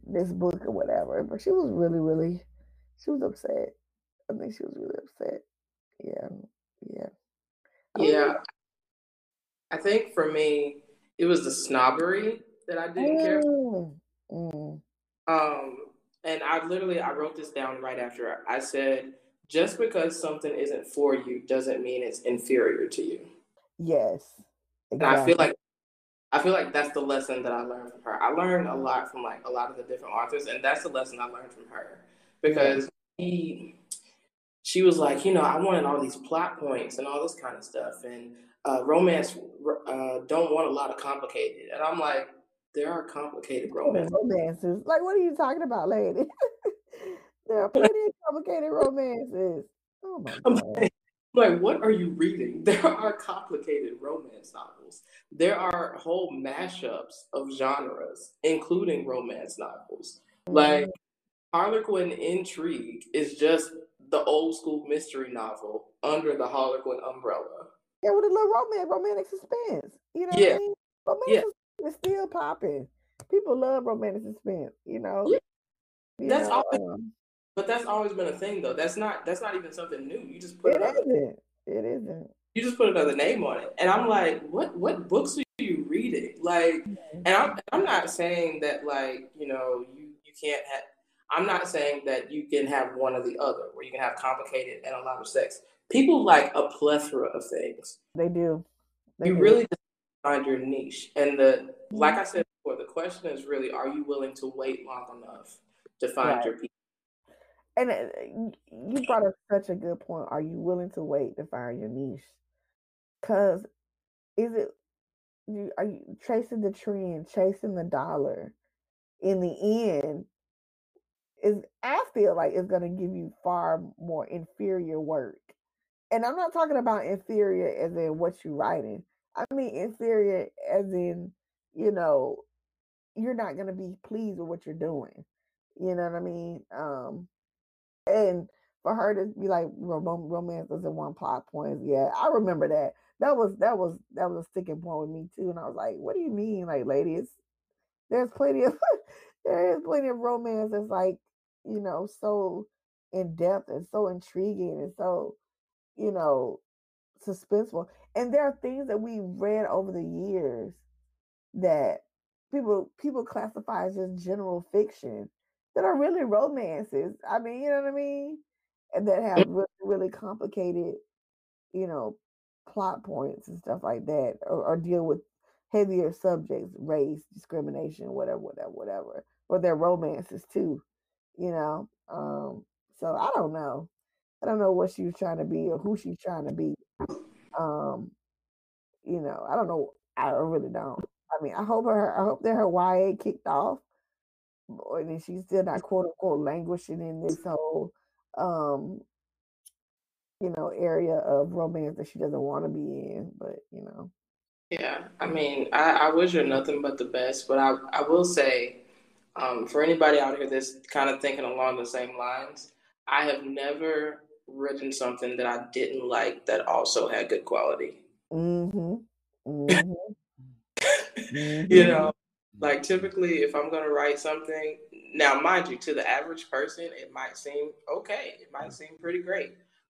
this book or whatever. But she was really really, she was upset. I think she was really upset. Yeah, yeah, yeah. I think for me, it was the snobbery that I didn't mm. care. Mm. Um, and I literally I wrote this down right after I said, just because something isn't for you doesn't mean it's inferior to you. Yes. Exactly. And I feel like I feel like that's the lesson that I learned from her. I learned a lot from like a lot of the different authors, and that's the lesson I learned from her because yeah. he, she was like, you know, I wanted all these plot points and all this kind of stuff, and uh, romance uh, don't want a lot of complicated, and I'm like, there are complicated romances. romances. Like, what are you talking about, lady? there are plenty of complicated romances. Oh my god. Like, like, what are you reading? There are complicated romance novels. There are whole mashups of genres, including romance novels. Mm-hmm. Like Harlequin Intrigue is just the old school mystery novel under the Harlequin umbrella. Yeah, with a little romance, romantic suspense. You know yeah. I mean? Romantic yeah. It's still popping. People love romantic suspense, you know. Yeah. You that's know, always, um, but that's always been a thing though. That's not that's not even something new. You just put it another, isn't. It isn't. You just put another name on it, and I'm like, what what books are you reading? Like, and I'm I'm not saying that like you know you you can't have. I'm not saying that you can have one or the other, where you can have complicated and a lot of sex. People like a plethora of things. They do. They you do. really find your niche. And the like I said before, the question is really, are you willing to wait long enough to find right. your people? And uh, you brought up such a good point. Are you willing to wait to find your niche? Because is it you are you chasing the trend, chasing the dollar? In the end, is I feel like it's to give you far more inferior work. And I'm not talking about inferior as in what you're writing. I mean inferior as in, you know, you're not gonna be pleased with what you're doing. You know what I mean? Um and for her to be like romance doesn't want plot points. Yeah, I remember that. That was that was that was a sticking point with me too. And I was like, what do you mean? Like, ladies, there's plenty of there is plenty of romance that's like, you know, so in depth and so intriguing and so, you know, suspenseful. And there are things that we read over the years that people people classify as just general fiction that are really romances. I mean, you know what I mean? And that have really, really complicated, you know, plot points and stuff like that, or, or deal with heavier subjects, race, discrimination, whatever, whatever, whatever. Or their romances too, you know. Um, so I don't know. I don't know what she was trying to be or who she's trying to be. Um, you know, I don't know. I really don't. I mean, I hope her. I hope that her YA kicked off, and she's still not quote unquote languishing in this whole, um, you know, area of romance that she doesn't want to be in. But you know. Yeah, I mean, I, I wish her nothing but the best. But I, I will say, um, for anybody out here that's kind of thinking along the same lines, I have never written something that I didn't like that also had good quality. Mm-hmm. Mm-hmm. mm-hmm. you know, like typically if I'm gonna write something, now mind you, to the average person, it might seem okay. It might seem pretty great.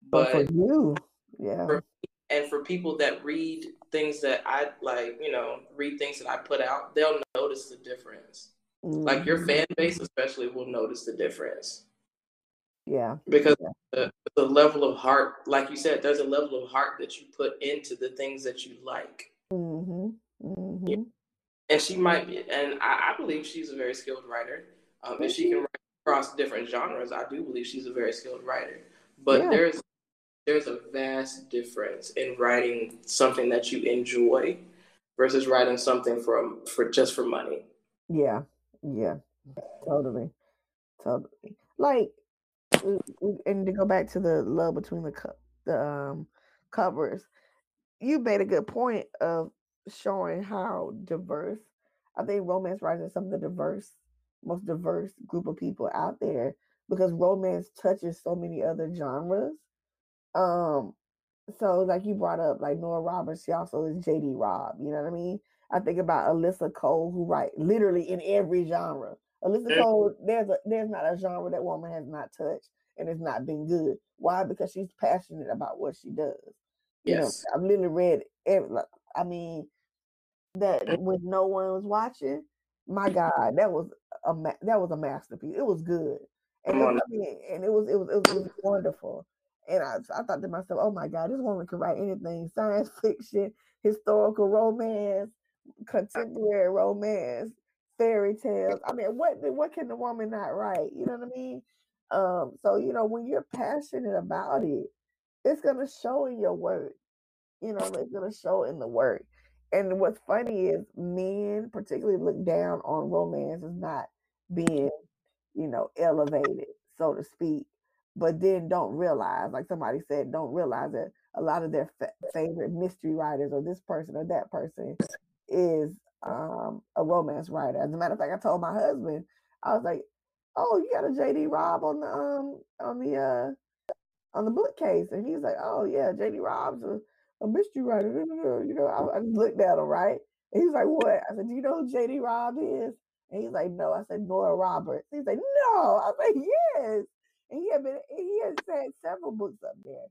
But, but for you, yeah. For, and for people that read things that I like, you know, read things that I put out, they'll notice the difference. Mm-hmm. Like your mm-hmm. fan base especially will notice the difference. Yeah. Because yeah. The, the level of heart, like you said, there's a level of heart that you put into the things that you like. Mm-hmm. Mm-hmm. And she might be, and I, I, believe she's a very skilled writer. Um, and she can write across different genres, I do believe she's a very skilled writer. But Yeah. there's there's a vast difference in writing something that you enjoy versus writing something from for just for money. Yeah, yeah, totally, totally. Like, and to go back to the love between the co- the um, covers, you made a good point of showing how diverse. I think romance writers are some of the diverse, most diverse group of people out there because romance touches so many other genres. Um, so like you brought up like Nora Roberts, she also is JD Robb. You know what I mean? I think about Alyssa Cole, who write literally in every genre. Alyssa Yeah. Cole, there's a there's not a genre that woman has not touched and it's not been good. Why? Because she's passionate about what she does. You Yes. know, I've literally read every. like, I mean, that when no one was watching, my God, that was a ma- that was a masterpiece. It was good, and it. I mean, and it was it was it was, it was wonderful. And I I thought to myself, oh my God, this woman can write anything: science fiction, historical romance, contemporary romance, fairy tales. I mean, what what can the woman not write? You know what I mean? Um, so you know, when you're passionate about it, it's gonna show in your work. You know, it's gonna show in the work. And what's funny is men particularly look down on romance as not being, you know, elevated, so to speak. But then don't realize, like somebody said, don't realize that a lot of their fa- favorite mystery writers or this person or that person is um, a romance writer. As a matter of fact, I told my husband, I was like, "Oh, you got a JD Robb on the um on the uh on the bookcase," and he's like, "Oh yeah, JD Robb's a, a mystery writer." You know, I, I looked at him right, and he's like, "What?" I said, "Do you know who JD Robb is?" And he's like, "No." I said, "Nora Roberts." He's like, "No." I like, "Yes." And he had been he had said several books up there.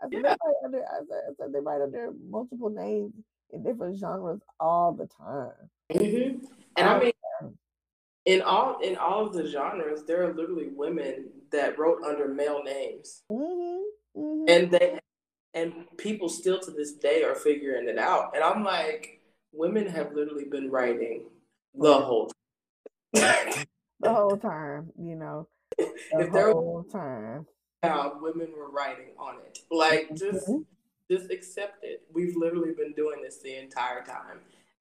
I said, they Yeah. write under, I said, I said they write under multiple names in different genres all the time. hmm And I mean, time. in all in all of the genres, there are literally women that wrote under male names, Mhm, mhm. and they and people still to this day are figuring it out. And I'm like, women have literally been writing the whole time. the whole time, you know, if there was time. now women were writing on it, like just Mhm. just accept it. We've literally been doing this the entire time.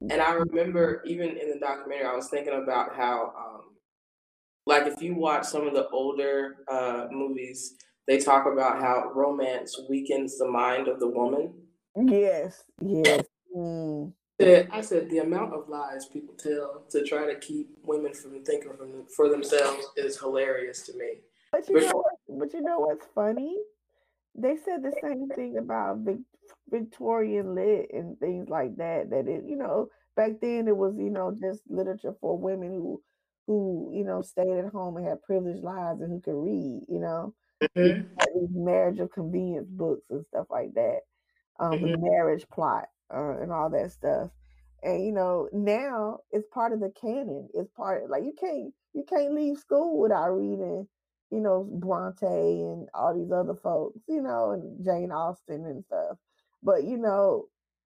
And I remember even in the documentary, I was thinking about how, um, like, if you watch some of the older uh, movies, they talk about how romance weakens the mind of the woman. Yes, yes. Mm. I said the amount of lies people tell to try to keep women from thinking from, for themselves is hilarious to me. But you know what? But you know what's funny? They said the same thing about Vic- Victorian lit and things like that. That it, you know, back then it was, you know, just literature for women who, who, you know, stayed at home and had privileged lives and who could read. You know, Mhm. had these marriage of convenience books and stuff like that. Um, the marriage plot uh, and all that stuff. And you know, now it's part of the canon. It's part like you can't you can't leave school without reading, you know, Bronte and all these other folks, you know, and Jane Austen and stuff. But you know,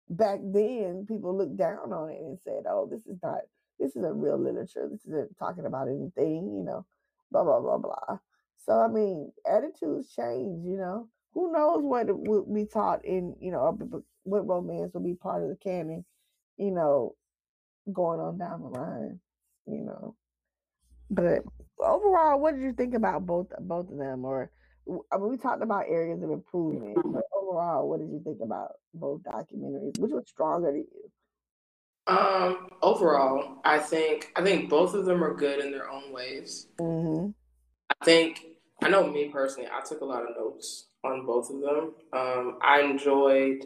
back then people looked down on it and said, "Oh, this is not this isn't real literature. This isn't talking about anything," you know, blah blah blah blah. So I mean, attitudes change, you know. Who knows what will be taught in, you know, or b- b- what romance will be part of the canon, you know, going on down the line, you know. But overall, what did you think about both both of them? Or I mean, we talked about areas of improvement, but overall, what did you think about both documentaries? Which was stronger to you? Um, overall, I think I think both of them are good in their own ways. Mm-hmm. I think I know me personally, I took a lot of notes on both of them. Um, I enjoyed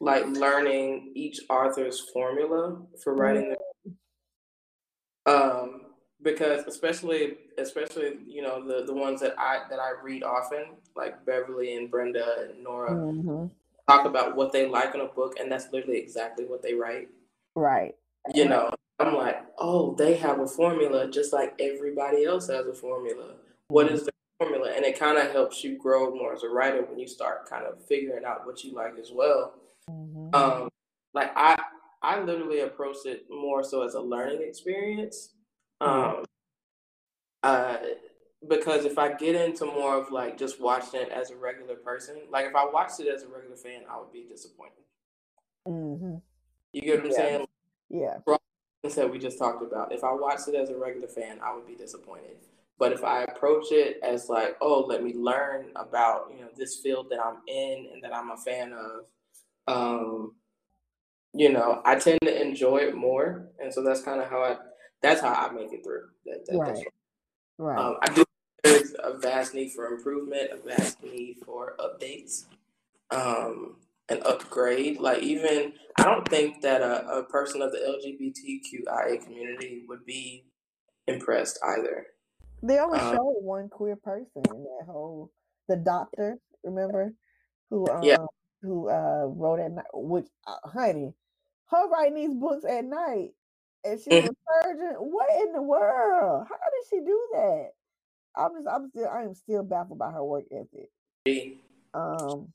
like learning each author's formula for writing their um because especially especially you know the the ones that I that I read often like Beverly and Brenda and Nora Mm-hmm. talk about what they like in a book and that's literally exactly what they write Right. you know I'm like oh they have a formula just like everybody else has a formula what is the formula and it kind of helps you grow more as a writer when you start kind of figuring out what you like as well Mm-hmm. um like i i literally approached it more so as a learning experience um Uh, because if I get into more of like just watching it as a regular person, like if I watched it as a regular fan, I would be disappointed. Mm-hmm. You get what I'm Yeah. saying? Yeah. that we just talked about. If I watched it as a regular fan, I would be disappointed. But if I approach it as like, oh, let me learn about you know this field that I'm in and that I'm a fan of, um, you know, I tend to enjoy it more, and so that's kind of how I that's how I make it through. That, that, Right. Right. um, I do. There's a vast need for improvement, a vast need for updates, um, an upgrade. Like even, I don't think that a, a person of the LGBTQIA community would be impressed either. They only Uh, showed one queer person in that whole the doctor, remember? Who um Yeah. who uh wrote at night which uh, honey, her writing these books at night and she was Mhm. a surgeon. What in the world? How did she do that? I'm just I'm still I am still baffled by her work ethic. Um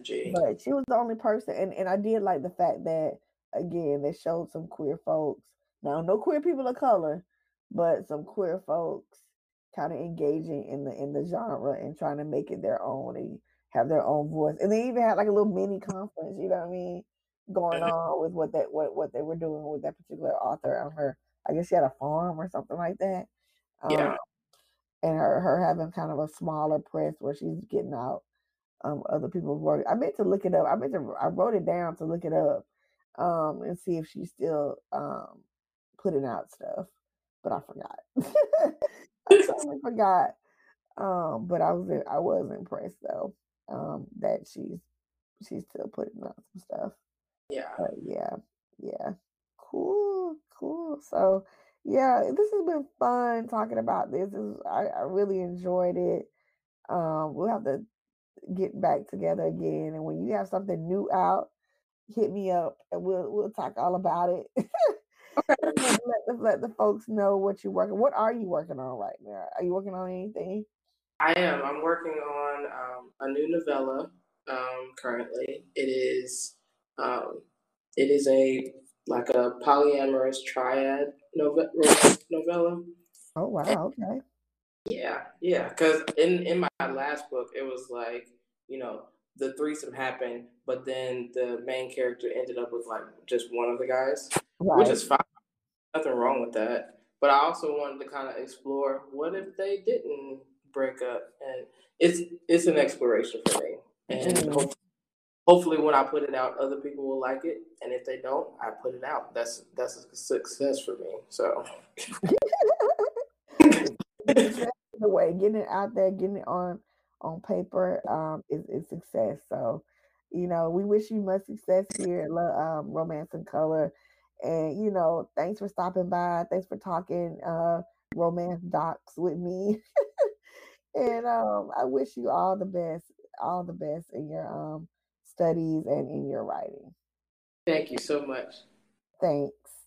G. but she was the only person and, and I did like the fact that again they showed some queer folks. Now no queer people of color, but some queer folks kind of engaging in the in the genre and trying to make it their own and have their own voice. And they even had like a little mini conference, you know what I mean, going Mhm. on with what that what, what they were doing with that particular author on her I guess she had a farm or something like that. Yeah. Um, and her her having kind of a smaller press where she's getting out um other people's work. I meant to look it up. I meant to I wrote it down to look it up um and see if she's still um putting out stuff. But I forgot. I totally forgot. Um, but I was I was impressed though. Um that she's she's still putting out some stuff. Yeah. But yeah, yeah. Cool, cool. So yeah, this has been fun talking about this. This is, I, I really enjoyed it. Um, we'll have to get back together again. And when you have something new out, hit me up and we'll we'll talk all about it. And let, the, let the folks know what you're working. What are you working on right now? Are you working on anything? I am. I'm working on um, a new novella um, currently. It is um, it is a like a polyamorous triad nove- novella. Oh wow, okay. Yeah, yeah. Because in in my last book, it was like you know the threesome happened, but then the main character ended up with like just one of the guys, Right. which is fine. Nothing wrong with that. But I also wanted to kind of explore what if they didn't break up, and it's it's an exploration for me. And Mhm. hope, hopefully, when I put it out, other people will like it. And if they don't, I put it out. That's that's a success for me. So either way, getting it out there, getting it on on paper, um, is, is success. So, you know, we wish you much success here at um, Romance and Color. And you know, thanks for stopping by. Thanks for talking uh, romance docs with me. and um, I wish you all the best, all the best in your um, studies and in your writing. thank you so much. Thanks.